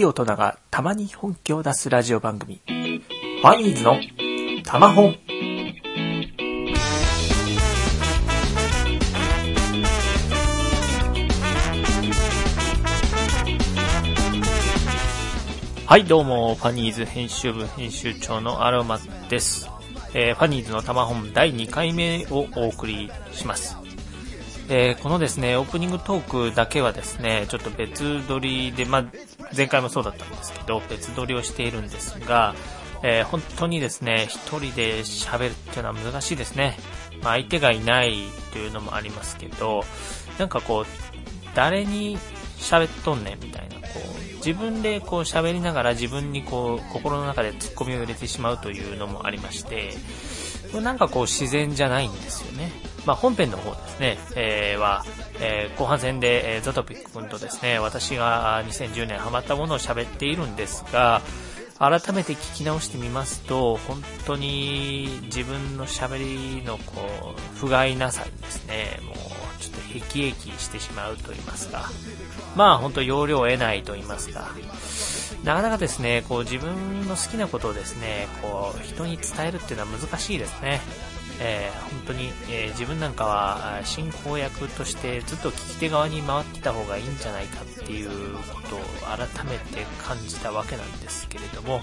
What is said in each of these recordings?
い大人がたまに本気を出すラジオ番組、ファニーズのたま本。はい、どうも、ファニーズ編集部編集長のアロマです。えーファニーズの玉本第2回目をお送りします。えーこのですね、オープニングトークだけはですね、ちょっと別撮りで、まあ、前回もそうだったんですけど、別撮りをしているんですが、えー本当にですね、一人で喋るっていうのは難しいですね。まあ、相手がいないというのもありますけど、なんかこう、誰に喋っとんねんみたいな、こう、自分でこう喋りながら自分にこう、心の中で突っ込みを入れてしまうというのもありまして、なんかこう自然じゃないんですよね。まあ、本編の方ですね、えーは、えー後半戦で、えーザトピック君とですね、私が2010年ハマったものを喋っているんですが、改めて聞き直してみますと、本当に自分のしゃべりのこう、不甲斐なさにですね、もうちょっとへきへきしてしまうと言いますか、まあ本当容量を得ないと言いますか、なかなかですね、こう自分の好きなことをですね、こう人に伝えるっていうのは難しいですね。えー本当に、えー自分なんかは進行役としてずっと聞き手側に回ってた方がいいんじゃないかっていうことを改めて感じたわけなんですけれども、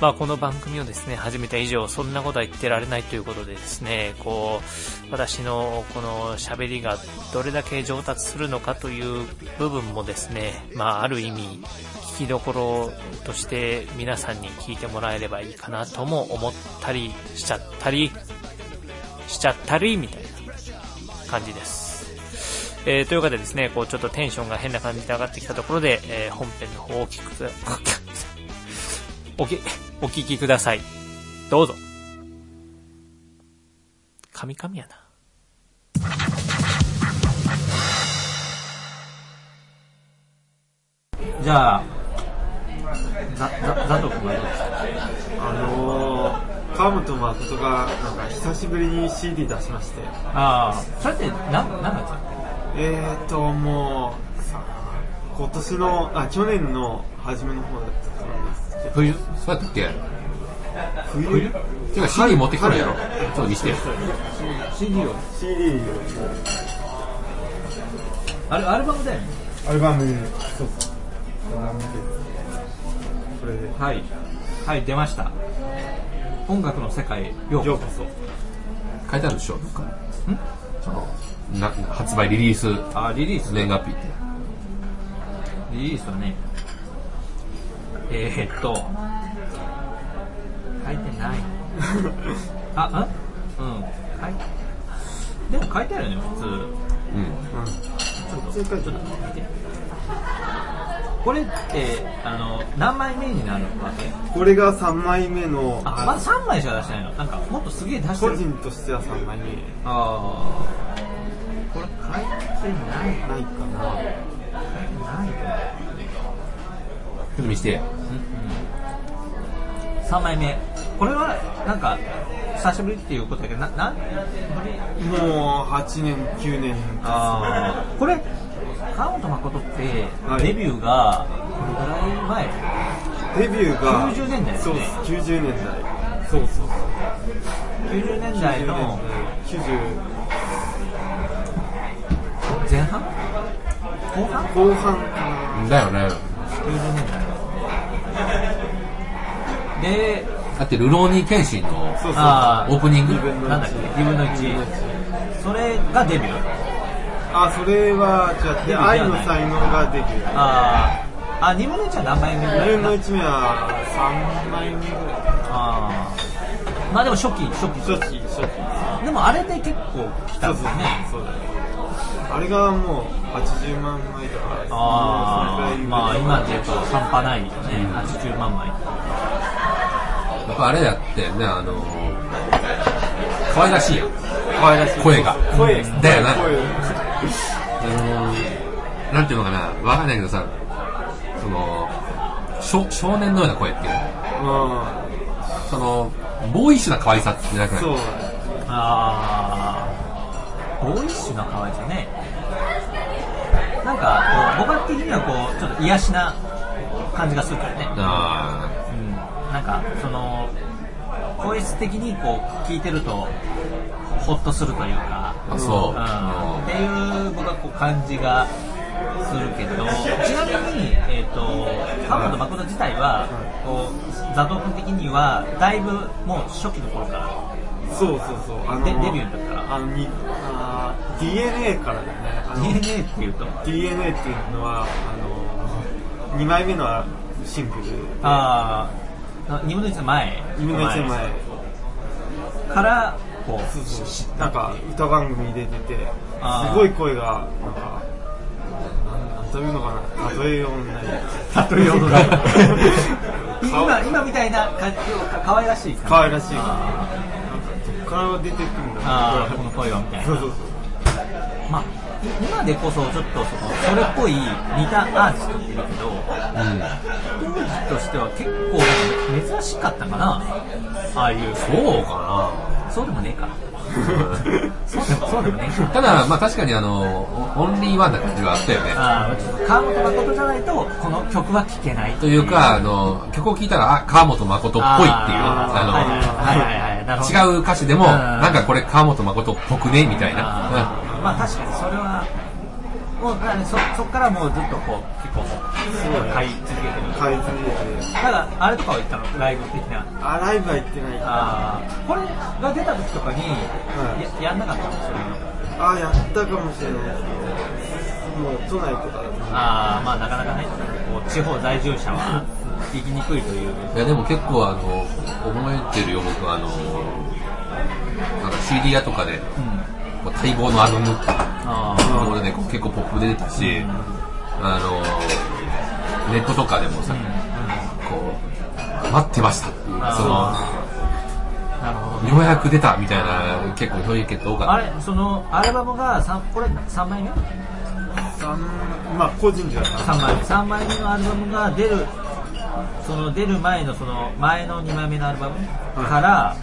まあこの番組をですね、始めた以上、そんなことは言ってられないということでですね、こう、私のこの喋りがどれだけ上達するのかという部分もですね、まあある意味、聞きどころとして皆さんに聞いてもらえればいいかなとも思ったりしちゃったりしちゃったりみたいな感じです。えーというわけでですね、こうちょっとテンションが変な感じで上がってきたところで、えー本編の方をお聞きく、おき、お聞きください。どうぞ。カミカミやな。じゃあ、ざ、ざ、ざとくんはどうですか、川本誠がなんか久しぶりに CD 出しまして。ああ、それって何、何月えーともうさ今年のあ去年の初めの方だったと思います。けど冬そうやったっけ？冬？てか CD 持ってくるやろ？ちょっと見せて。よ ?CD を。CD アルアルバムだよね。アルバム。そうアルバムでこれで。はい。はい、出ました。音楽の世界へようこようこそ書いてあるでしょ？なんかそのな発売リリースそ。あ、リリース年月日ってリリースはね、えー、っと、書いてない。あ、あ？うん。書いでも書いてあるよね、普通。うんちょっと、普通書いてある見て。これって、あの、何枚目になるわけ？これが3枚目のあ、まだ3枚しか出してないの？なんか、もっとすげえ出して個る。人としては3枚目。ああ。これ書いてない。な。いかな書いてな。いちょっと見せて。3枚目。これはなんか久しぶりっていうことだけどななんぶり。もう8年9年ああこれ川本誠ってはい。デビューがどれぐらい前。デビューが90年代そうです。90年代。そうそうそう。90年代の90前半？後半？後半かだよね。90年代。でだってルローニケンシンのなそうそう。あオープニング？なんだっけ？2分の1それがデビューあそれはじゃあ愛の才能がデビューあー。あ2分の1は何枚目ぐらい？2分の1目は3枚目ぐらい。あー。まあでも初期初期。初期初期。でもあれで結構来たんそうですねそう。だねあれがもう80万枚とか。ああまあ今で言うと半端ないよね、80万枚。やっぱあれやってねあの可愛らしいやん。可愛らしい。声が。声だよな。声あのなんていうのかなわかんないけどさその少少年のような声っていうの。うそのボーイッシュな可愛さってなくない？んそうああボーイッシュな可愛さね。なんかこう僕的にはこうちょっと癒しな感じがするからね。あうん。なんか、その、声質的にこう、聞いてると、ほっとするというか、あそう。うん。っていう僕はこう感じがするけど、ちなみに、えっ、と、川本誠自体は、こう、ザトウ君的には、だいぶもう初期の頃から、そうそうそう。あのでデビューの時から？あのにあー DNA からだね。DNA っていうと、DNA っていうのはあの2枚目のシングルああ、2分の1の前。2分の1の前。から、こう、そうそうなんか歌番組に出てすごい声がなんかなんなんというのかな例えようのない。例えようのない。顔。今、今みたいな感じ、可愛らしい。可愛らしい。あどっから出てくるんだこの声はみたいな。そうそうそう。まあ、い今でこそちょっとそのそれっぽい似たアーティストっているけど、あ当時としては結構なんか珍しかったかな、ああいう。うんそうかそうでもねえか。そうでも、そうでもねえなか。ただまあ確かにあのオンリーワンな感じはあったよね。川本誠じゃないと、この曲は聴けない。というかあの曲を聴いたらあ川本誠っぽいっていうあの違う歌詞でもうん。なんかこれ川本誠っぽくねみたいな。まあ確かにそれは、もうあのそそっからもうずっとこう、結構、すごい買い続けてる。買い続けてただ、あれとかは言ったの、ライブ的な。あライブは行ってない。あーこれが出た時とかに、い。ややんなかったんですよ、あやったかもしれないです。けどもう都内とかだと。ああ、まあなかなかね、こう地方在住者は 行きにくいという。いやでも結構あの覚えてるよ僕。あのなんか CD 屋とかでこう待望のアルバムってあところでこう結構ポップで出たし、あのネットとかでもさ、こう待ってました。っていうその。ようやく出たみたいな結構そういう結構多かったあれ、そのアルバムが三これ3枚目三まあ個人では3枚目3枚目のアルバムが出るその出る前のその前の2枚目のアルバムから、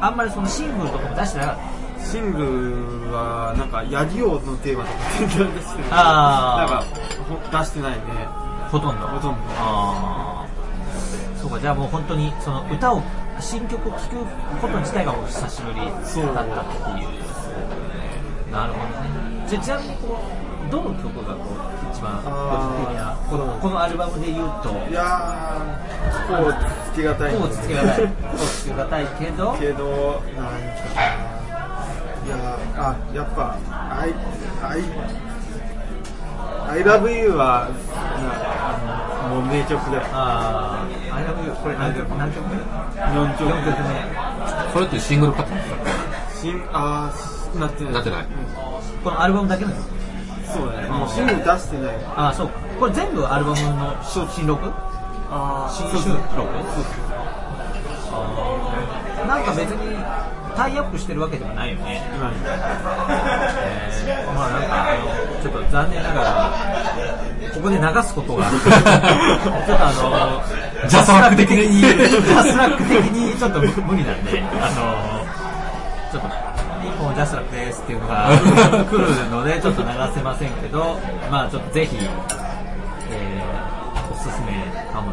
あんまりそのシングルとかも出してなかったシングルはなんかヤギ王のテーマとか全然出してない。あー。なんかほ出してないね。ほとんど。ほとんど。ああそうかじゃあもう本当にその歌を新曲を聴くこと自体がもう久しぶりだったっていう。なるほどね。じゃあちなみにこうどの曲がこう一番この。このアルバムで言うと。いやーこうつけがたい。こうつけがたい。こうつけがたいけど。けどなんかないやーあやっぱ「I, I, I love you は」なあのもう名曲だ。よあああれはこれ何曲何曲？目4曲。4曲目。それってシングルカット新あーなってない。なってない。このアルバムだけの曲そうだね。もうシングル出してない。ああそうか。これ全部アルバムの新録？あ新収録。なんか別にタイアップしてるわけではないよね、今にえーまあなんかあのちょっと残念ながらここで流すことが ちょっとあのジャスラック的に。ジャスラック的にちょっと無理なんであのちょっと一本ジャスラックですっていうのが 来るのでちょっと流せませんけどまあちょっとぜひ、えーおすすめかも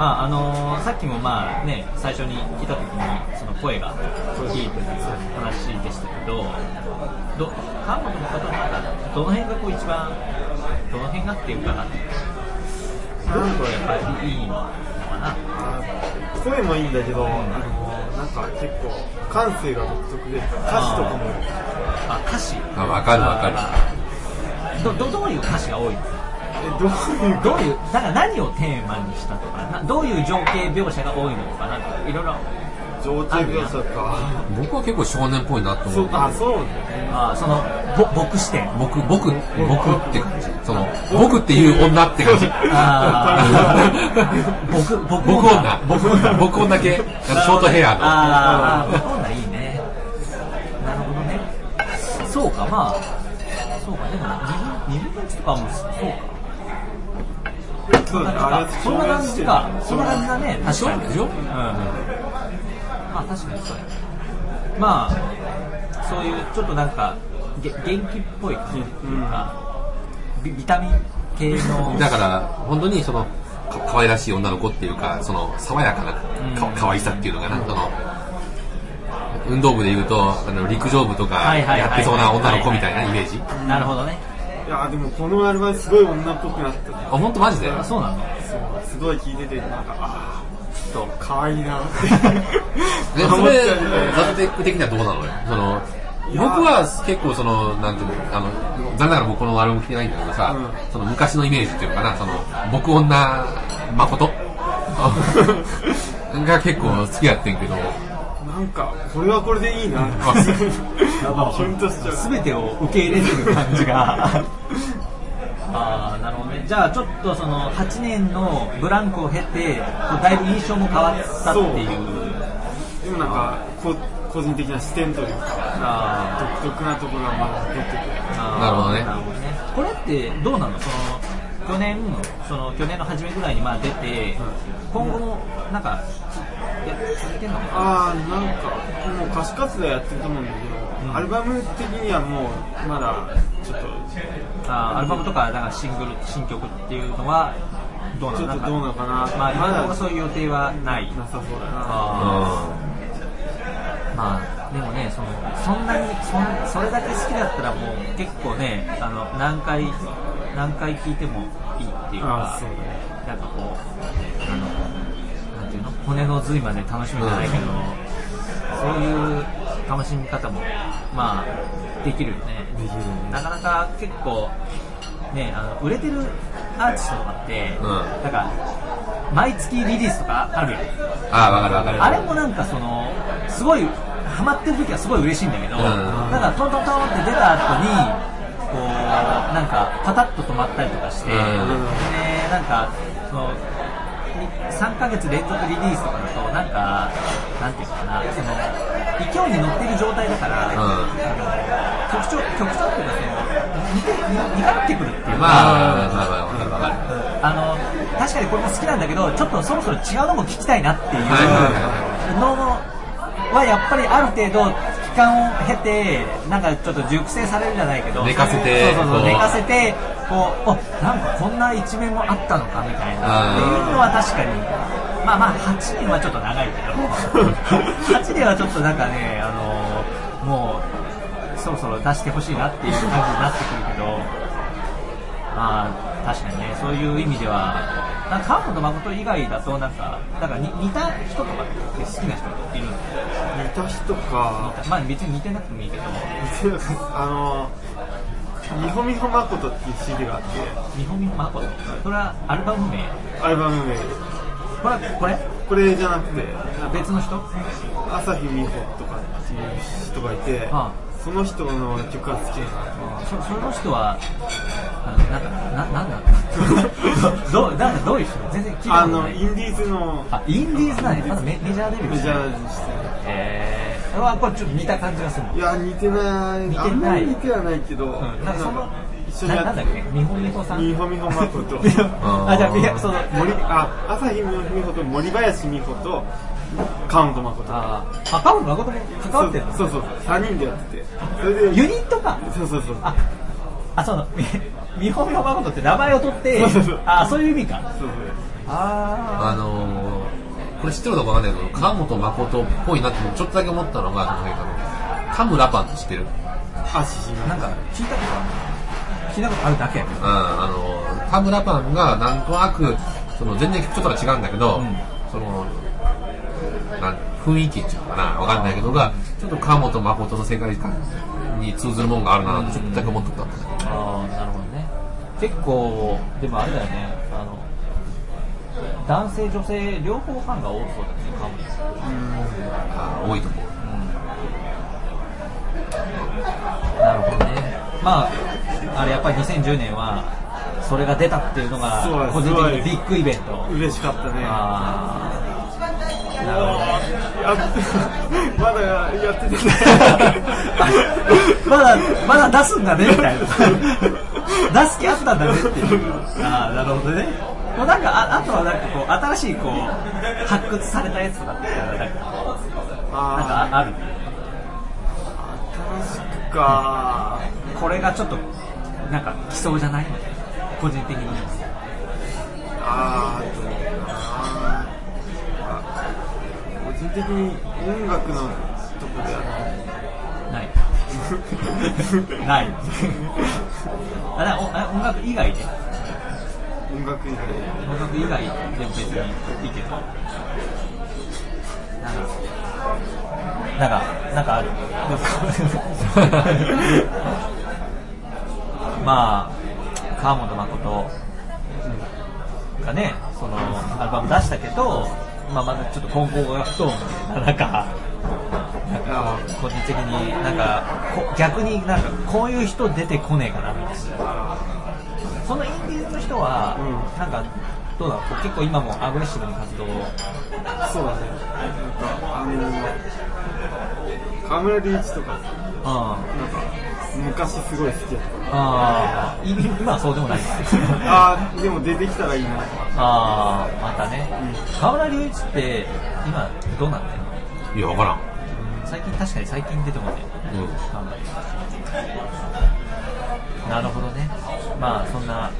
まああのさっきもまあね最初に聞いた時にその声がいいという話でしたけどど川本の方なんかどの辺がこう一番どの辺がっていうかな。どういうところがやっぱりいいのかな。声もいいんだけど、あのなんか結構感性が独特で歌詞とかも。あ歌詞。あわかるわかる。どどどういう歌詞が多いんですかえどういうどういうなんか何をテーマにしたとかなどういう情景描写が多いのかなとかいろいろ。情景描写か。僕は結構少年っぽいなと思う。そうあそうだね。あーそのぼ僕視点僕僕僕って感じ。その僕っていう女って感じ。あー。僕僕僕女。僕女。僕女系ショートヘアの。あーあー僕女いいね。なるほどね。そうかまあ。そうかでも二分二分の一とかもそうかそうだそんな感じかそんな感じだね確かにそうでしょうんまあ確かにそうやまあそういうちょっとなんかげ元気っぽい感じっていうか、ビビタミン系のだから本当にそのか可愛らしい女の子っていうかその爽やかなか可愛さっていうのかな、その運動部でいうとあの陸上部とかやってそうな女の子みたいなイメージなるほどねいやでもこのアルバムすごい女っぽくなった。あ本当マジで？あそうなのすごい聞いててなんかあーちょっと可愛いなって。えそれ ザトテック的にはどうなのよ？その僕は結構そのなんていうのあの残念ながら僕このアルバム聴いてないんだけどさ、うん。その昔のイメージっていうのかな？その僕女誠？が結構好きやってんけどなんかこれはこれでいいな。って本当しちゃう全てを受け入れてる感じが。ああなるほどね。じゃあちょっとその8年のブランクを経てこうだいぶ印象も変わったっていう。でもなんかこ個人的な視点というかあ独特なところがまだ出てくるーな。るほどね。なるほどね。これってどうなの？その去年その去年の初めぐらいにまあ出て、今後もなんかや続けるのかああなんかもう歌手活動やってると思うんだけど、うん。アルバム的にはもうまだちょっとあーアルバムとかなんかシングル新曲っていうのはどうなのちょっとどうなのかな？まあま今のところだそういう予定はない。なさそうだな。あー。まあでもねそのそんなにそんそれだけ好きだったらもう結構ねあの何回何回聴いてもいいっていうかあそうだね。なんかこう骨の髄まで楽しむじゃないけど、そういう楽しみ方もまあできるよね。できるね。なかなか結構ねあの売れてるアーティストとかって、うん。なんか毎月リリースとかあるやん。ああわかるわかる。あれもなんかそのすごいハマってる時はすごい嬉しいんだけど、ん。なんかトントントンって出た後にこうなんかパタッと止まったりとかして、うん。でなんかその3ヶ月連続リリースとかだとなんかなんていうのかなその勢いに乗ってる状態だから、うん。曲調曲調っていうかその似がってくるっていうか、まあまあまあわかるわかる。あの確かにこれも好きなんだけどちょっとそろそろ違うのも聞きたいなっていうのはやっぱりある程度期間を経てなんかちょっと熟成されるじゃないけど寝かせてそうそうそう。寝かせてこうおなんかこんな一面もあったのかみたいな。っていうのは確かにまあまあ8年はちょっと長いけど。8年はちょっとなんかねあのもうそろそろ出してほしいなっていう感じになってくるけど。まあ確かにねそういう意味ではなんか川本誠以外だとなんかなんかに似た人とかって好きな人いるの？似た人か。まあ別に似てなくてもいいけど。あの「みほみほまこと」っていう CD があって。日本美誠？それはアルバム名？アルバム名。これこれ？これじゃなくて。別の人？朝日美穂とかっていう人がいて。あその人の曲が好きなそその人はあのなんかななんだどうなんかどういう人？全然聞いたあことない。のインディーズの。あインディーズなんや。まだメメジャーデビューメジャしてるーしてえ。ー、うわこれちょっと似た感じがするいや似てない。似てない。似てはないけど、うん。なんかそのな一緒にやっなんだっけ？美穂美穂さん？みほみほまこと。あじゃあみその森あ朝日美穂と森林美穂と川本誠あー。赤本誠も関わってるの？そうそう。そう3人でやってて。それでユニットか？そうそうそう。ああそう。なのみ美穂美穂誠って名前を取ってそうそうそう。あそういう意味か。そうそう。ああのー、これ知ってるのかわかんないけど川本誠っぽいなってちょっとだけ思ったのがそのあの田村パンって知ってる？あししあなんか聞いたことある聞いたことあるだけやけど。うんあの田村パンがなんとなくその全然曲調とは違うんだけど、うん。そのなん雰囲気っていうのかなわかんないけどがちょっと川本誠の世界観に通ずるもんがあるなってちょっとだけ思ってたんだけどああなるほどね。結構でもあれだよね。あの男性女性両方ファンが多そうだねカモリあー多いと思うなるほどね。まああれやっぱり2010年はそれが出たっていうのが個人的にビッグイベント。嬉しかったね。ああなるほど まだやっててまだまだ出すんだねみたいな。出す気あったんだねっていう。ああなるほどねもうなんかああとはなんかこう新しいこう発掘されたやつとかってなんかなんかああある新しくかこれがちょっとなんか来そうじゃないみたい個人的にあーどうかな個人的に音楽のとこではないないあだおあ音楽以外で音楽以外音楽以外でも別にいいけどなんかなんかなんかあるまあ川本誠がねそのアルバム出したけど、まあ、まだちょっと今後が不透明な中なんか個人的になんか逆になんかこういう人出てこねえかなみたいなそのインディーズの人は、うん。なんかどうだろう結構今もアグレッシブに活動を。そうだね。なんかあの河村隆一とかあなんか昔すごい好きだっあー。い今はそうでもない。た あーでも出てきたらいいな。ああまたね、河村隆一って今どうなってんのいや、わからん。最近確かに最近出てもね。うん。なるほどねまあそんな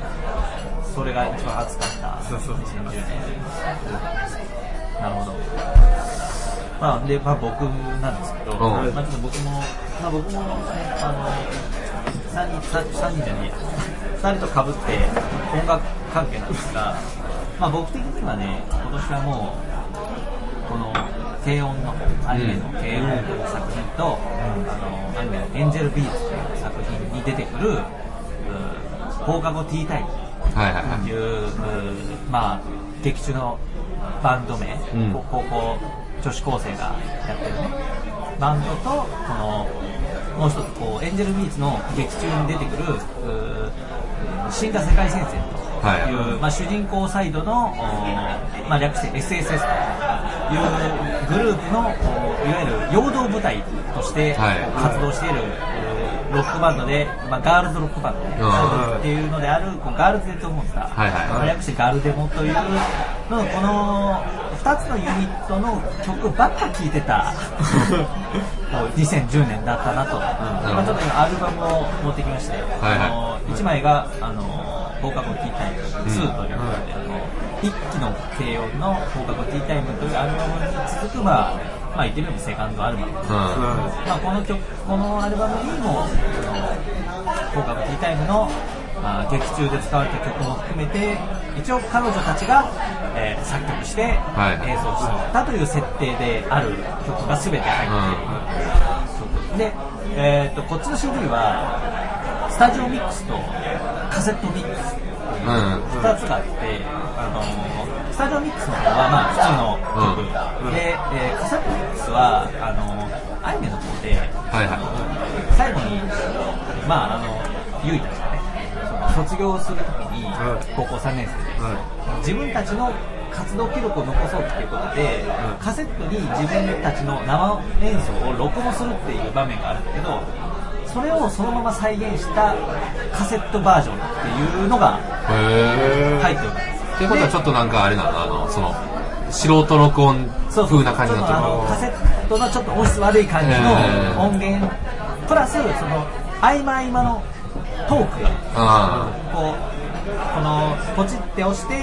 それが一番熱かったそうそう2010年。なるほど。まあで、まあ、僕なんですけど、うん。まあ、ちょっと僕も、まあ、僕も、ね、あの3人人じゃねえや。2人とかぶって音楽関係なんですが、まあ、僕的にはね今年はもうこの軽音のアニメの軽音という作品と、あのアニメの「エンジェルビーツ」という作品に出てくるう放課後ティータイム。はいはいはい。という、うまあ、劇中のバンド名、うん。こ高校女子高生がやってるね。バンドとこのもう一つこうエンジェルビーツの劇中に出てくるう死んだ世界戦線という、はい。まあ、主人公サイドの、おまあ、略して SSS というグループのおいわゆる陽動部隊としてはい。活動している、うロックバンドで、まあ、ガールズロックバンドね。うんっていうのであるこうガールズデッドモンスター、はいはい。まあ略してガルデモというのこの2つのユニットの曲ばっか聴いてた。もう2010年だったなと、まあ、ちょっと今アルバムを持ってきまして、はいはい。あの1枚が「あの放課後ティータイム2」ということで、あの一期の軽音の「放課後ティータイム」というアルバムに続く、まあ、まあ言ってみればセカンドアルバム、うん。まあ、この曲このアルバムにも「放課後ティータイムの」まあ、劇中で使われた曲も含めて一応彼女たちが、えー作曲してはい演奏したという設定である曲が全て入っている、で、えー、とこっちの CD はスタジオミックスとカセットミックスうん。2つがあって、あのスタジオミックスの方はまあ普通の曲、うん。で、えーカセットミックスはあのアニメの方ではいはい。最後に、まあ、あのゆいたちがね。その卒業するときにはい。高校3年生で、は自分たちの活動記録を残そうっていうことで、カセットに自分たちの生演奏を録音するっていう場面があるんだけどそれをそのまま再現したカセットバージョンっていうのがへー。入ってるんですってことはちょっとなんかあれなの？あの、その、素人録音風な感じになってちょっとあのカセットのちょっと音質悪い感じえーの音源、プラスその合間合間のトークがあこうこのポチって押して、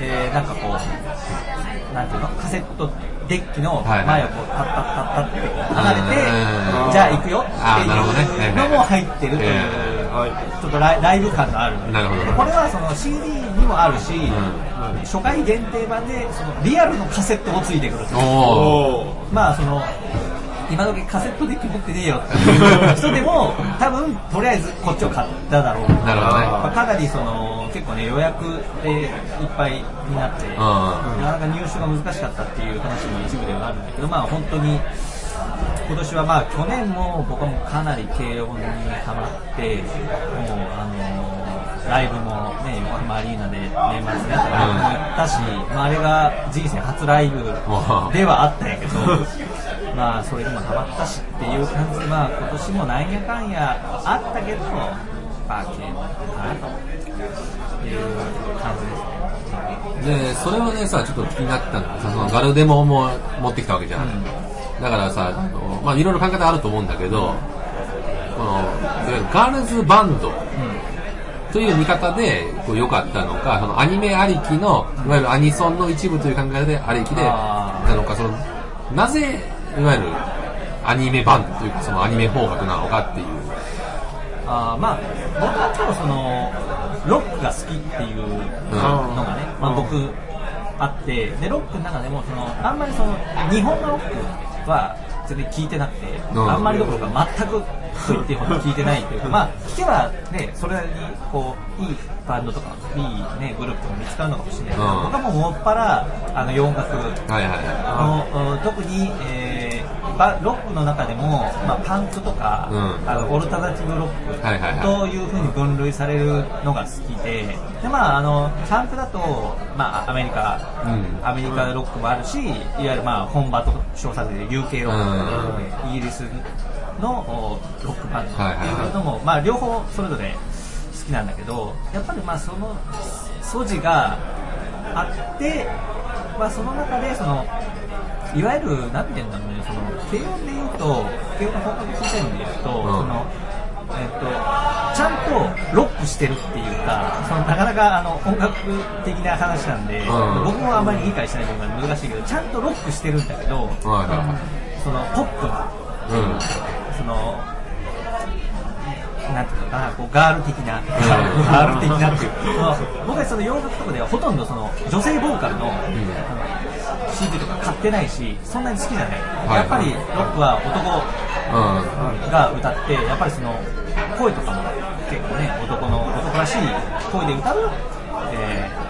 えーなんかこうなんていうの？カセットデッキの前をこうタッタッタッタッって離れて、うんじゃあ行くよっていうのも入ってるという、えちょっとライブ感のあるなるほど。でこれはその CD にもあるし、ん。初回限定版でそのリアルのカセットもついてくるまあその今時カセットデッキ持ってねえよっていう。人でも多分とりあえずこっちを買っただろうなるほどね。まあ、かなりその結構ね予約でいっぱいになって、ん。なかなか入手が難しかったっていう話も一部ではあるんだけど、まあ本当に今年はまあ去年も僕はもうかなり軽音にハマって、もうあのライブもね横浜アリーナで年末にやったライブも行ったし、まあ、あれが人生初ライブではあったんやけど。まあそれにもハマったしっていう感じで、まあ今年もなんやかんやあったけど、まあ軽音かなという感じですね。で、それはね、さ、ちょっと気になったのがさ、そのガルデモも持ってきたわけじゃん。だからさ、まあいろいろ考え方あると思うんだけど、この、ガールズバンドという見方でこう良かったのか、そのアニメありきの、いわゆるアニソンの一部という考え方でありきで、なのか、その、なぜ、いわゆるアニメ版というか、そのアニメ方角なのかっていう。あーまあ僕は今日そのロックが好きっていうのがね、まあ、僕あってでロックの中でもそのあんまりその日本のロックは全然聞いてなくて、うん。あんまりどころか全くと言っていいほど聞いてないというかまあ聞けばねそれなりにこういいバンドとかいいねグループとか見つかるのかもしれないけど、うん。僕はもうもっぱらあの洋楽はいはいはのうん特に、えーバロックの中でも、まあ、パンクとか、うん。あのオルタナティブロックはいはいはい。というふうに分類されるのが好きでで、まあ、あのパンクだと、まあ、アメリカ、うん。アメリカロックもあるしいわゆる、まあ、本場と称される UK ロック、イギリスのおロックバンドっていうのも、まあ、両方それぞれ好きなんだけどやっぱりまあその素地があって、まあ、その中でそのいわゆるなんて言うんだろうねその軽音で言うと軽音の本格的点で言うと、ん。そのえっとちゃんとロックしてるっていうかそのなかなかあの音楽的な話なんで、ん。僕もあんまり理解してない部分が難しいけどちゃんとロックしてるんだけど、そのポップなうん。そのなんていうのかなこうガール的な、ガール的なっていう。僕はその洋楽とかではほとんどその女性ボーカルの,、あの CD とか買ってないしそんなに好きじゃない、はい。やっぱりロックはうん。男が歌ってやっぱりその声とかも結構ね男の男らしい声で歌う、えー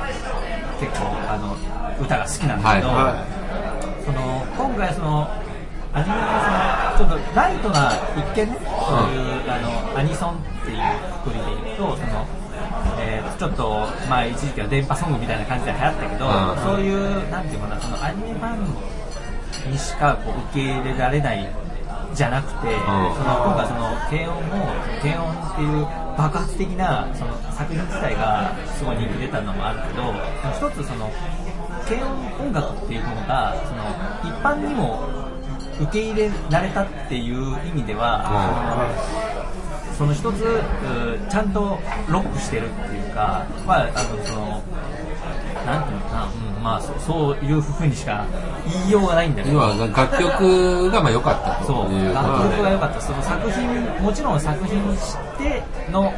結構あの歌が好きなんだけど、はい。その今回そのアニメのそのちょっとライトな一見ね、そういうあのアニソンっていうくくりで言うとその、えーちょっとまあ一時期は電波ソングみたいな感じで流行ったけど、うん。そういうなんていうかなそのアニメ版にしかこう受け入れられないじゃなくて、その今回その軽音も軽音っていう爆発的なその作品自体がすごい人気出たのもあるけど一つその軽音音楽っていうものがその一般にも受け入れられたっていう意味では、その一つうちゃんとロックしてるっていうか、まあ、あのそのなんていうのかな、うんまあ、そそういうふうにしか言いようがないんだけど。要は楽曲がまあ良かったそうという楽。曲が良かったその作品もちろん作品にしての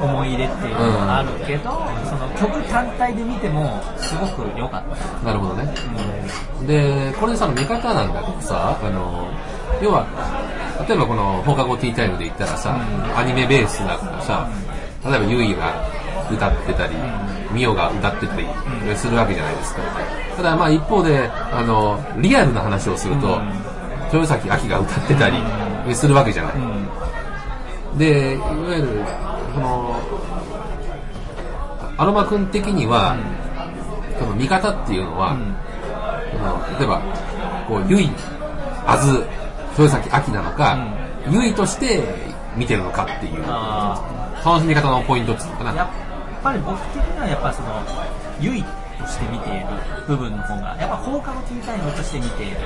思い入れっていうのもあるけど、その曲単体で見てもすごく良かった、なるほどね。で、これでさ、見方なんだけどさ、あの、要は、例えばこの放課後ティータイムで言ったらさ、アニメベースだからさ、例えばユイが歌ってたり、ミオが歌ってたりするわけじゃないですか。ただまあ一方で、あの、リアルな話をすると、豊崎亜希が歌ってたりするわけじゃない。で、いわゆる、その、アロマ君的には、その見方っていうのは、例えば、こう、ゆい、あず、豊崎亜希なのか、ゆいとして見てるのかっていう、あ楽しみ方のポイントっていうのかーやな。っぱり僕的にはやっぱその唯として見ている部分の方がやっぱ放課後ティータイムとして見ている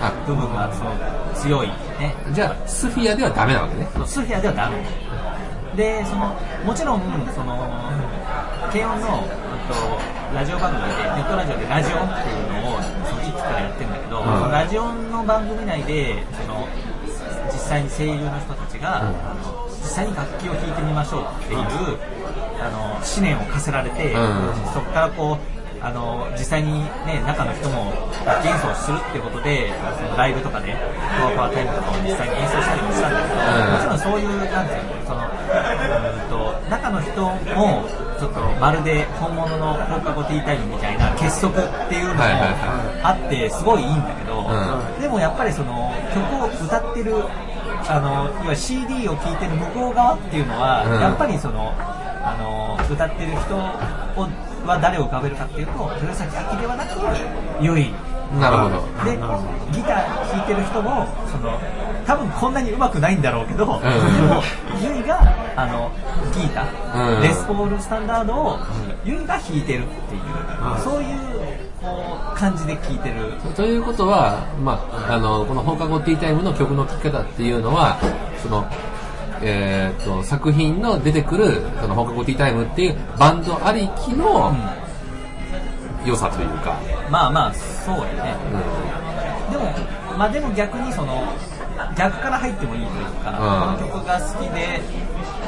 あ部分がその強いねじゃあ、スフィアではダメなわけね。スフィアではダメでそのもちろんその軽音のうんとラジオ番組でネットラジオでラジオンっていうのをそのいつからやってるんだけど、んそのラジオンの番組内でその実際に声優の人たちが、あの実際に楽器を弾いてみましょうっていう、あの思念を課せられて、うん。そこからこうあの実際に、ね、中の人も楽器演奏をするってことでそのライブとかでフォアフォアタイムとかを実際に演奏したりもしたんだけど、うん。もちろんそういうなんていうのそのうんと中の人もちょっとまるで本物の放課後ティータイムみたいな結束っていうのもあってすごいいいんだけど、うでもやっぱりその曲を歌ってるあのいわゆる CD を聴いてる向こう側っていうのは、うん。やっぱりそのあの歌ってる人をは誰を浮かべるかっていうと豊崎亜希ではなくユイ。なるほど。でギター弾いてる人もその多分こんなに上手くないんだろうけど、でもユイがあのギター、うん。レスポールスタンダードをユイが弾いてるっていう、そういうこう感じで聴いてる。ということは、まあ、あのこの放課後ティータイムの曲の聴き方っていうのはそのえーっと、作品の出てくる、その放課後ティータイムっていうバンドありきの良さというか、まあまあそうやね。うでもまあでも逆にその逆から入ってもいいというか、うん。この曲が好きで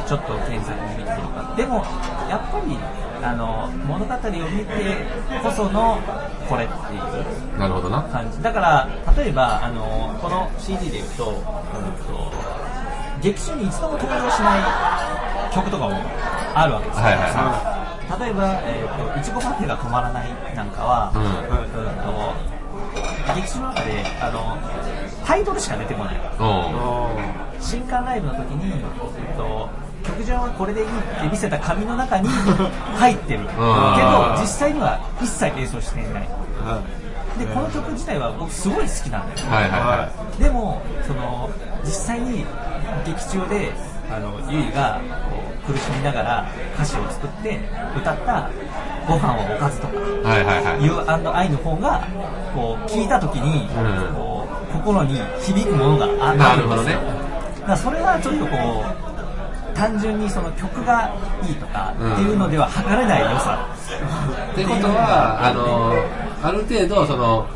ちょっと検索見てとか。でもやっぱりあの物語を見てこそのこれっていうん、なるほどな。感じ。だから例えばあのこの CD で言うと,、うん、と劇中に一度も登場しない曲とかもあるわけですよ、はいはい例えば、えーと「いちごパフェが止まらない」なんかは、うん。うんと劇中の中であのタイトルしか出てこない。うん。新刊ライブの時に、えっと、曲順はこれでいいって見せた紙の中に入ってる。けど実際には一切演奏していない。でこの曲自体は僕すごい好きなんだよ、はいはいはでもその実際に劇中であのゆいがこう苦しみながら歌詞を作って歌った「ご飯はおかず」とかい。はいはい。はい。You and I の方がこう聞いた時に、うん。こう心に響くものがあるんですよ。るほどね。だからそれはちょっとこう単純にその曲がいいとかっていうのでは測れない良さ、ってことは、あの、ある程度、その、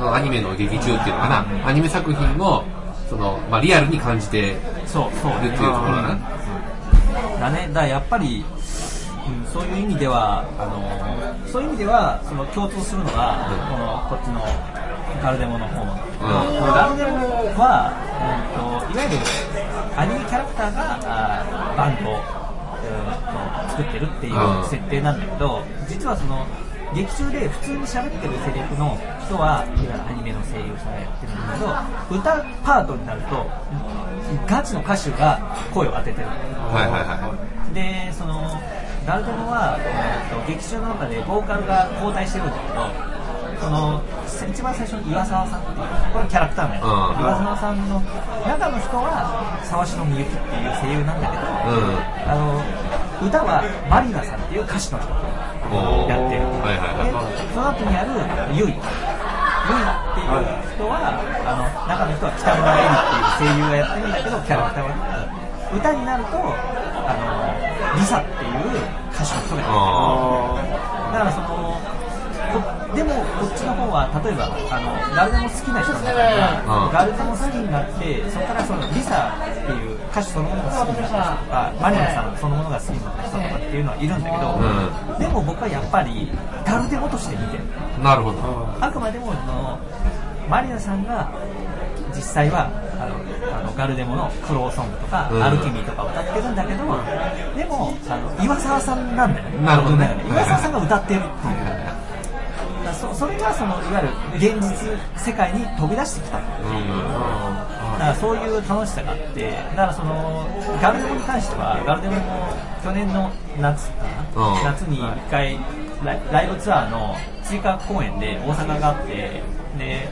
アニメの劇中っていうのかな、アニメ作品を、その、まあ、リアルに感じてるっていうところだな。だね。だからやっぱり、うん、そういう意味ではあのそういう意味ではその共通するのが、このこっちのガルデモの方うん。ガルデモは、うんといわゆるアニメキャラクターがあバンドを、うんと作ってるっていううん。設定なんだけど、実はその劇中で普通に喋ってるセリフの人はいわゆるアニメの声優さんがやってるんだけど歌パートになるとガチの歌手が声を当ててる。はいはいはでそのガルデモは、えーと劇中の中でボーカルが交代してるんだけどそのせ一番最初に岩沢さんっていうこれキャラクター名、うん岩沢さんの中の人は沢篠みゆきっていう声優なんだけど、うん。あの歌はマリナさんっていう歌手の人やってる、はいはいはい。でその後にあるユイ。ユイっていう人はあの中の人は北村エリっていう声優がやってるんだけどキャラクターは歌になるとあのリサっていう歌手の人がやってる。だからそのこでもこっちの方は例えばあのガルデモ好きな人の中には、うん。ガルデモ好きになってそこからそのリサっていう歌手そのものが好きになった人とかマリナさんそのものが好きになった人とかっていうのはいるんだけど、うでも僕はやっぱりガルデモとして見てる。い。なるほど。あくまでもそのマリナさんが実際はあのあのガルデモのクローソングとか、うん。アルケミーとか歌ってるんだけど、でもあの岩沢さんなんだよね。なるほどね。岩沢さんが歌ってるっていう、そそれがそのいわゆる現実世界に飛び出してきたっていうだからそういう楽しさがあってだからそのガルデモに関してはガルデモも去年の夏かな、うん。夏に1回ライブツアーの追加公演で大阪があってで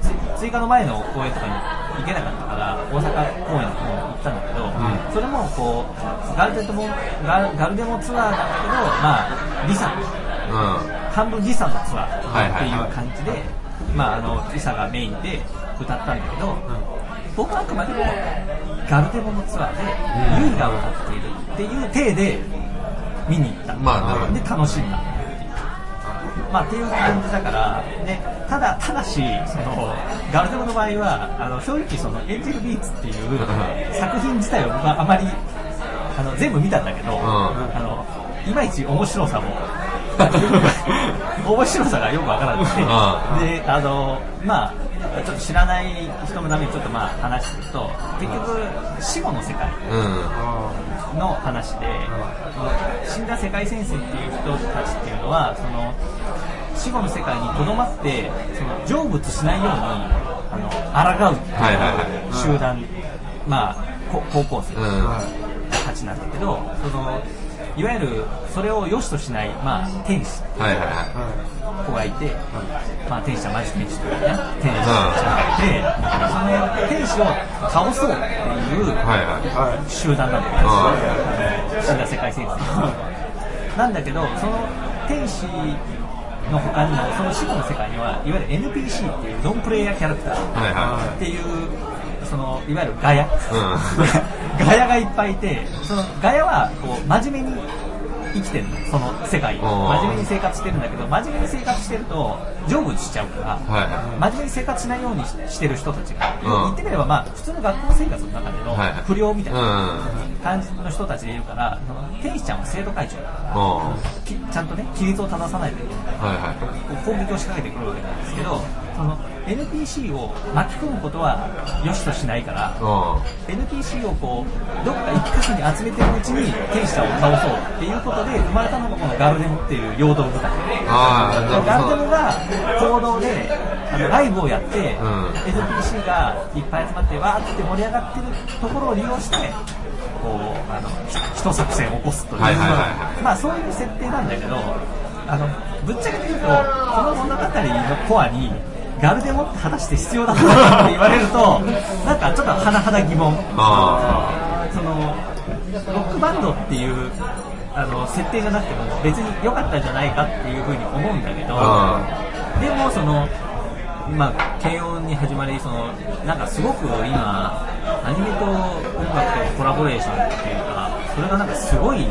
つ追加の前の公演とかに行けなかったから大阪公演の方に行ったんだけど、ん。それもこうガルデモガルガルデモツアーだけどまあリサう半分リサのツアーっていう感じで、まあ、あのリサがメインで歌ったんだけど、僕はあくまでもガルデモのツアーでユイが歌っているっていう体で見に行った、まあで楽しんだ。っていうまあ、っていう感じだから、ね、ただただしそのガルデモの場合はあの正直そのエンジェルビーツっていう 作品自体を、まあ、あまりあの全部見たんだけど、あのいまいち面白さも 面白さがよくわからなくて、であのまあちょっと知らない人のためにちょっとまあ話すると結局死後の世界。の話で、死んだ世界戦士っていう人たちっていうのはその死後の世界にとどまってその成仏しないようにあの抗うっていう集団、まあこ高校生うん。たちなんだけどそのいわゆるそれを良しとしない、まあ、天使。はいはいは子がいて、まあ、天使はマジ天使というね。天使がいて、その天使を倒そうっていうい。はいはい。集団なんだよ、あの死んだ世界戦士なんだけどその天使の他にもその死後の世界にはいわゆる NPC っていうノンプレイヤーキャラクターはいはっていうそそのいわゆるガヤ、ガヤがいっぱいいてそのガヤはこう真面目に生きてるの。その世界。真面目に生活してるんだけど真面目に生活してると成仏しちゃうから、はい。真面目に生活しないようにししてる人たちが、うん。言ってみればまあ普通の学校生活の中でのはい不良みたいなうん。感じの人たちでいるから、天使ちゃんは生徒会長だから、ちゃんとね規律を正さないといけない。はい攻撃を仕掛けてくるわけなんですけどその NPC を巻き込むことは良しとしないからうん。NPC をこうどっか一箇所に集めてるうちに天使ちゃんを倒そうっていうことで生まれたのがこのガルデモっていう陽動部隊。ガルデほど。モが行動であのライブをやって、うん。NPC がいっぱい集まってわーって盛り上がってるところを利用してこうあのひ一作戦を起こすという、はいはいまあそういう設定なんだけどあのぶっちゃけて言うとこの物語のコアにガルデモって果たして必要だったって言われるとなんかちょっと甚だ疑問。あそのロックバンドっていうあの設定じゃなくても別に良かったんじゃないかっていうふうに思うんだけどでもそのまあ軽音に始まりそのなんかすごく今アニメと音楽とコラボレーションっていうかそれがなんかすごい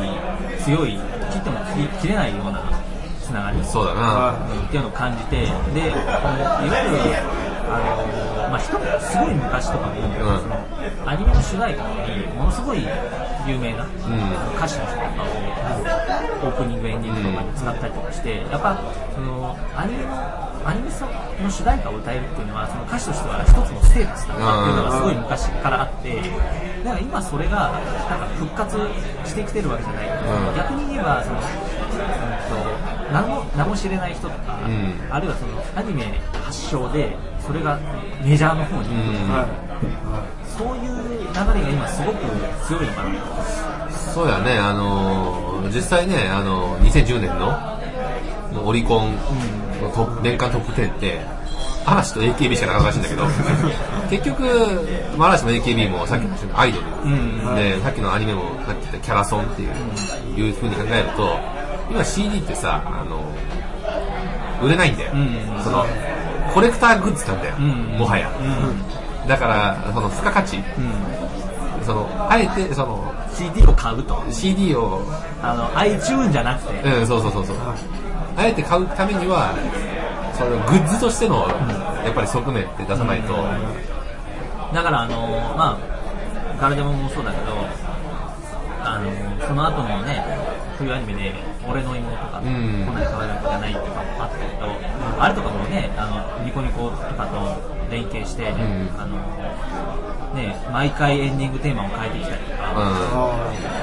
強い切っても切れないようなつながりあそうだな。っていうのを感じてでいわゆるあの、まあ、すごい昔とかも、ん。そのアニメの主題歌にものすごい有名な、ん。歌手の人とかをオープニングエンディングとかに使ったりとかしてやっぱそのアニメのアニメソの主題歌を歌えるっていうのはその歌手としては一つのステータスだったっていうのがすごい昔からあってだから今それがなんか復活してきてるわけじゃないうん。逆に言えばその、名も名も知れない人とか、ん。あるいはそのアニメ発祥でそれがメジャーの方に。行くとか、はい。そういう流れが今すごく強いのかな。と。そうやね。あのー実際ねあの2010年のオリコンのトップ年間トップ10って嵐と AKB しかなかったらしいんだけど 結局、まあ、嵐も AKB もさっきのアイドル、ん。でさっきのアニメもさっき言ったキャラソンっていう,、いうふうに考えると今 CD ってさあの売れないんだよ、んそのコレクターグッズなんだよ、んもはや、だからその付加価値。うん。そのあえてその CD を買うと。CD をあの iTune じゃなくて、うん、そうそうそうそう。あえて買うためには、そのグッズとしての、やっぱり側面って出さないと、だからあのまあガルデモもそうだけどあのその後のね冬アニメで「俺の妹」とか「こん。んなに可愛い子じゃない」とかもあったけど、あれとかもねあのニコニコとかと連携して、ん。あのね毎回エンディングテーマを変えてきたりとか、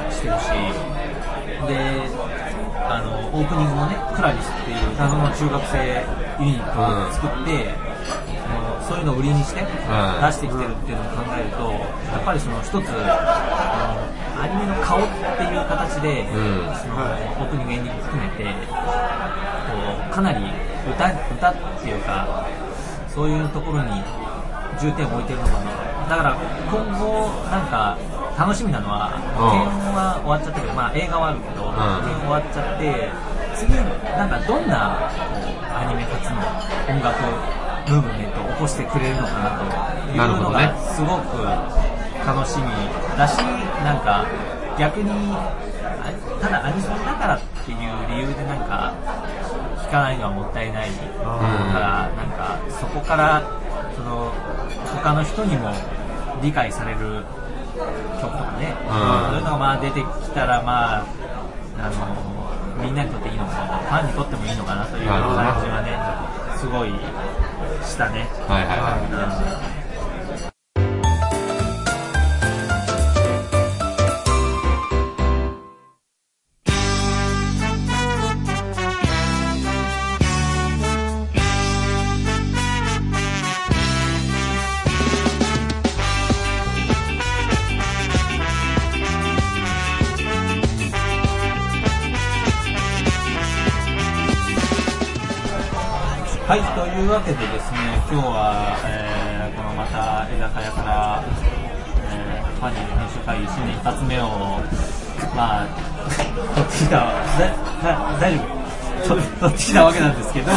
うしてるしであのオープニングのねクラリスっていう謎の中学生ユニットを作って、あのそういうのを売りにして、出してきてるっていうのを考えるとやっぱりその一つアニメの顔っていう形で、うん。そのオープニングエンディング含めてこうかなり歌歌っていうかそういうところに重点を置いてるのかな。だから今後なんか楽しみなのはうん。検温は終わっちゃったけど、まあ、映画はあるけど、ん。検温終わっちゃって次なんかどんなこうアニメ初の音楽ムーブメントを起こしてくれるのかなというのなるほどね。がすごく楽しみだしなんか逆にあただアニソンだからっていう理由でなんか弾かないのはもったいないからなんかそこからその他の人にも理解される曲とかね、そういうのがまあ出てきたらまああのみんなにとっていいのかなファンにとってもいいのかなという感じはねすごいしたね。ん。はいはいはい。はい、というわけでですね、今日は、えーこのまた居酒屋から、えーファニーの編集会議新年一発目を、まあ、取ってきた、だだ大丈夫。取取ってきたわけなんですけど、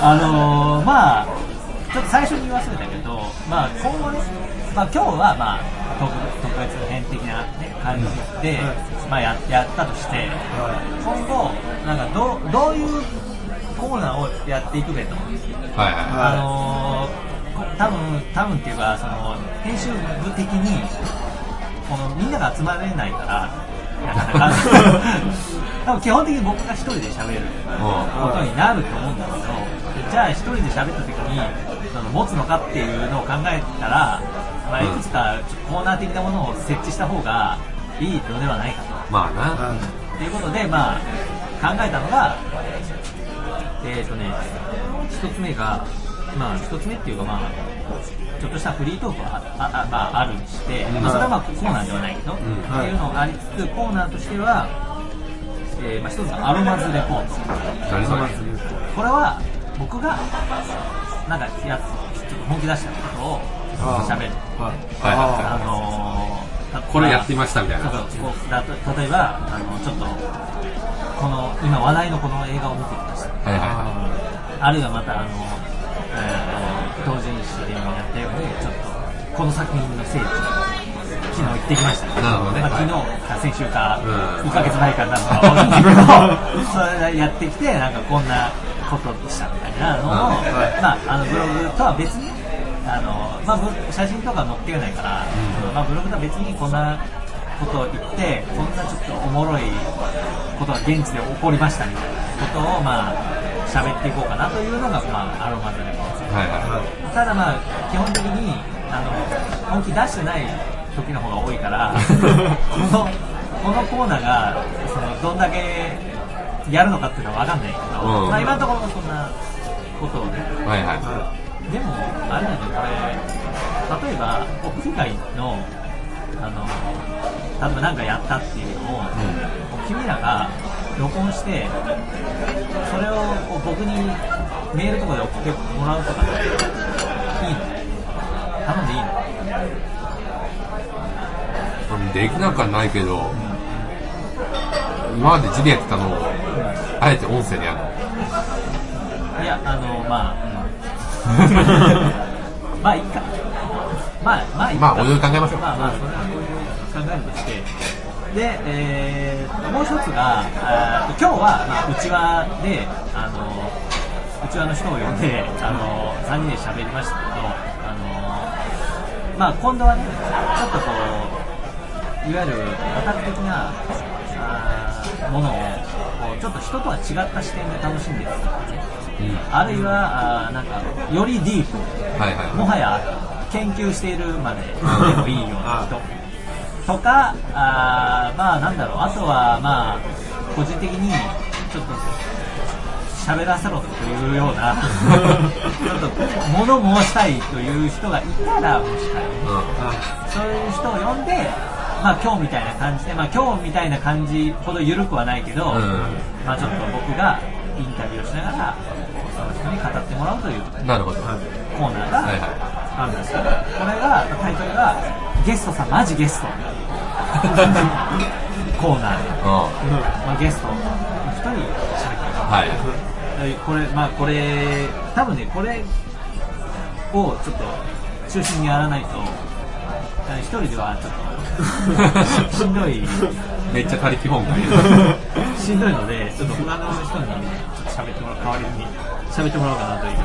あのーまあ、ちょっと最初に言い忘れたけど、まあ、今後ね、まあ、今日は、まあ、特特別編的な、ね、感じで、まあ、ややったとして、今後、なんかどうどういうコーナーをやっていくべと、はいはあのー、こ多分多分っていうか、その編集部的にこのみんなが集まれないから、なかなか多分基本的に僕が一人で喋ることになると思うんだけど、じゃあ一人で喋った時にその持つのかっていうのを考えたら、まあ、いくつかコーナー的なものを設置した方がいいのではないかと。い。まあな。ということで、まあ、考えたのが、えっ、とね、一つ目が、まあ、一つ目っていうか、まあ、ちょっとしたフリートークはああ、まあ、あるにして、まあ、それはまあコーナーではないけど、っていうのがありつつ、コーナーとしては、えーまあ、一つがアロマズレポート。何それ？これは、僕が、なんか、やちょっと本気出したことを喋る。はいはあのーこれやってみましたみたいな。例えばあのちょっとこの今話題のこの映画を見てきましたい。はいはあるいはまたあの、えー、同人誌でもやったようにちょっとこの作品の聖地昨日行ってきました。なるほどね。まあ、はい。昨日か先週か、うん2ヶ月前かなんかわかんないけどそれでやってきてなんかこんなことでしたみたいなのを、うんまあ、あのブログとは別にあの、まあ、ぶ写真とか載っけないから、まあ、ブログとは別にこんなことを言ってこんなちょっとおもろいことが現地で起こりましたみたいなことをまあ喋っていこうかなというのが、まあ、アロマズレポートい。はいはただまあ基本的にあの本気出してない時の方が多いから このこのコーナーがそのどんだけやるのかっていうのは分かんないけど、うんまあ、今のところそんなことをねい。はいはい。でもあれだねこれ例えば屋外のあの例えば何かやったっていうのを、君らが録音してそれをこう僕にメールとかで送ってもらうとかっていいの頼んでいいの。うんできなくはないけど、今まで字でやってたのを、あえて音声でやるの。いやあのまあ、うん。まあいいかまあまあまあおいおい考えましょうまあまあそれはおいおい考えるとしてで、えーもう一つがあー今日は、まあ、内輪であの内輪の人を呼んであの3人で喋りましたけどあのまあ今度はねちょっとこういわゆるオタク的なあーものをこうちょっと人とは違った視点で楽しんでるとかねうん。あるいはあーなんかよりディープはいはい。もはや研究しているまで でもいいような人とかあーまあなんだろうあとはまあ個人的にちょっと喋らせろというような ちょっと物申したいという人がいたらもしかりそういう人を呼んでまあ今日みたいな感じでまあ今日みたいな感じほど緩くはないけど、うんまあちょっと僕がインタビューをしながらその人に語ってもらうといううん。なるほど。コーナーがはいはあるんですよ、これがタイトルが「ゲストさんマジゲスト」コーナーで、うまあ、ゲストの人に喋ってもん。はい。これまあこれ多分ねこれをちょっと中心にやらないとあ一人ではちょっとしんどいめっちゃ他力本願。しんどいのでちょっと他の人にちょっと喋ってもらう代わりに喋ってもらおうかなという、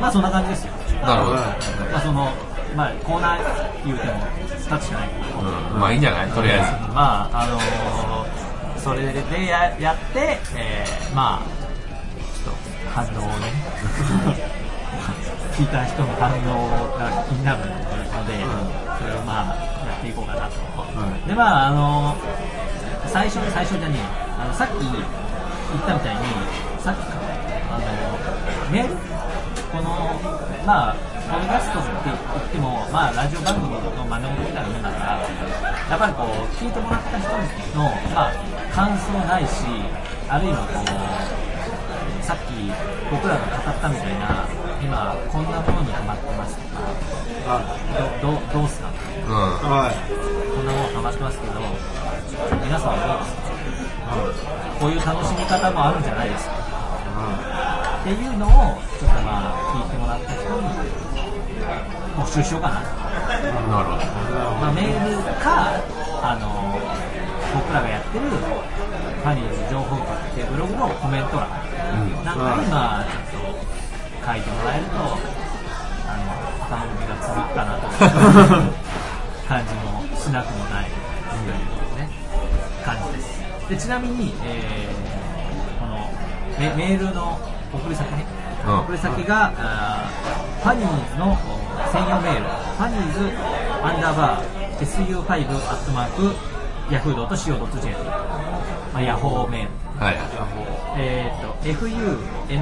まあそんな感じですよなるほど。まあそのまあコーナー言うても2つしかないけど、うん。まあいいんじゃないとりあえず。まああのーそれでややって、えーまあちょっと反応をね 聞いた人の反応が気になるので、それをまあやっていこうかなと、でまああのー最初最初じゃねえあのさっき言ったみたいにさっきかあのメールこのまあポッドキャストって言ってもまあラジオ番組の真似事みたいなもんだからやっぱりこう聞いてもらった人のまあ感想ないしあるいはこうさっき僕らが語ったみたいな今こんなものにハマってますとかどどどうすかうん。はい。こんなものハマってますけど皆さんはどうですかこういう楽しみ方もあるんじゃないですかっていうのをちょっとまあ聞いてもらった人に募集しようかな。なるほど。まあ、メールか、あの僕らがやってるファニーズ情報局っていうブログのコメント欄うん。なん。か今ちょっと書いてもらえると、あの頭の毛がつぶくかなという感じもしなくもないというね、感じです。でちなみに、えーこのメメールの送り先ね、うん。送り先が、ファニーズの専用メール、ファニーズアンダーバー SU5 アットマーク Yahoo.co.jp、まあ、ヤホーメール。はい。えー、と FUNNYS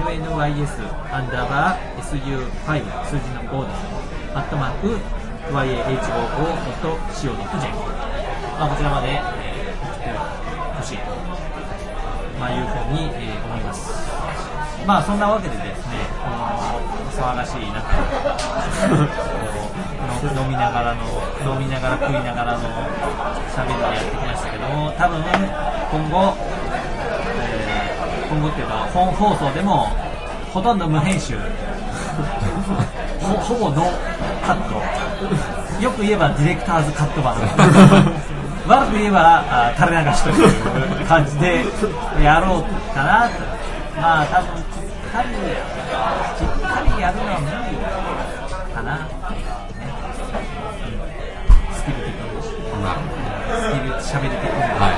アンダーバー SU5 数字の5です。アットマーク YAHOO.CO.JP まあこちらまで、えー、送ってほしいと、まあ、いうふうに、えー思いますまあそんなわけでですねこの騒がしい中こうの飲みながらの飲みながら食いながらの喋りでやってきましたけども多分今後えー今後っていうか本放送でもほとんど無編集ほほぼノーカット。よく言えばディレクターズカット版。悪く言えばあ垂れ流しという感じでやろうかなと。まあ多分しっかりしっかりやるのは無理かな、ねうんスキル的にまスキル喋り的にあ、は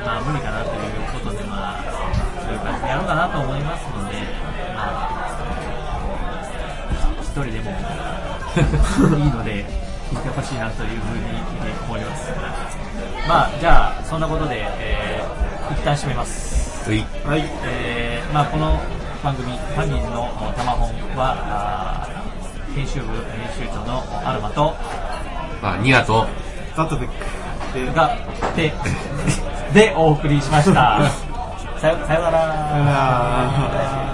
まあ無理かなということで、まあ、そういう感じでやろうかなと思いますので、まあ、一人でもいいので、聞いてほしいなというふうに思います。まあ、じゃあ、そんなことで、えー、一旦締めます。い。はい。えーまあ、この番組、ファニーズのタマホンは、あー編集部編集長のアルマと、まあ、ニアと、ザットベック。で、が、で、でお送りしました。さよさよなら。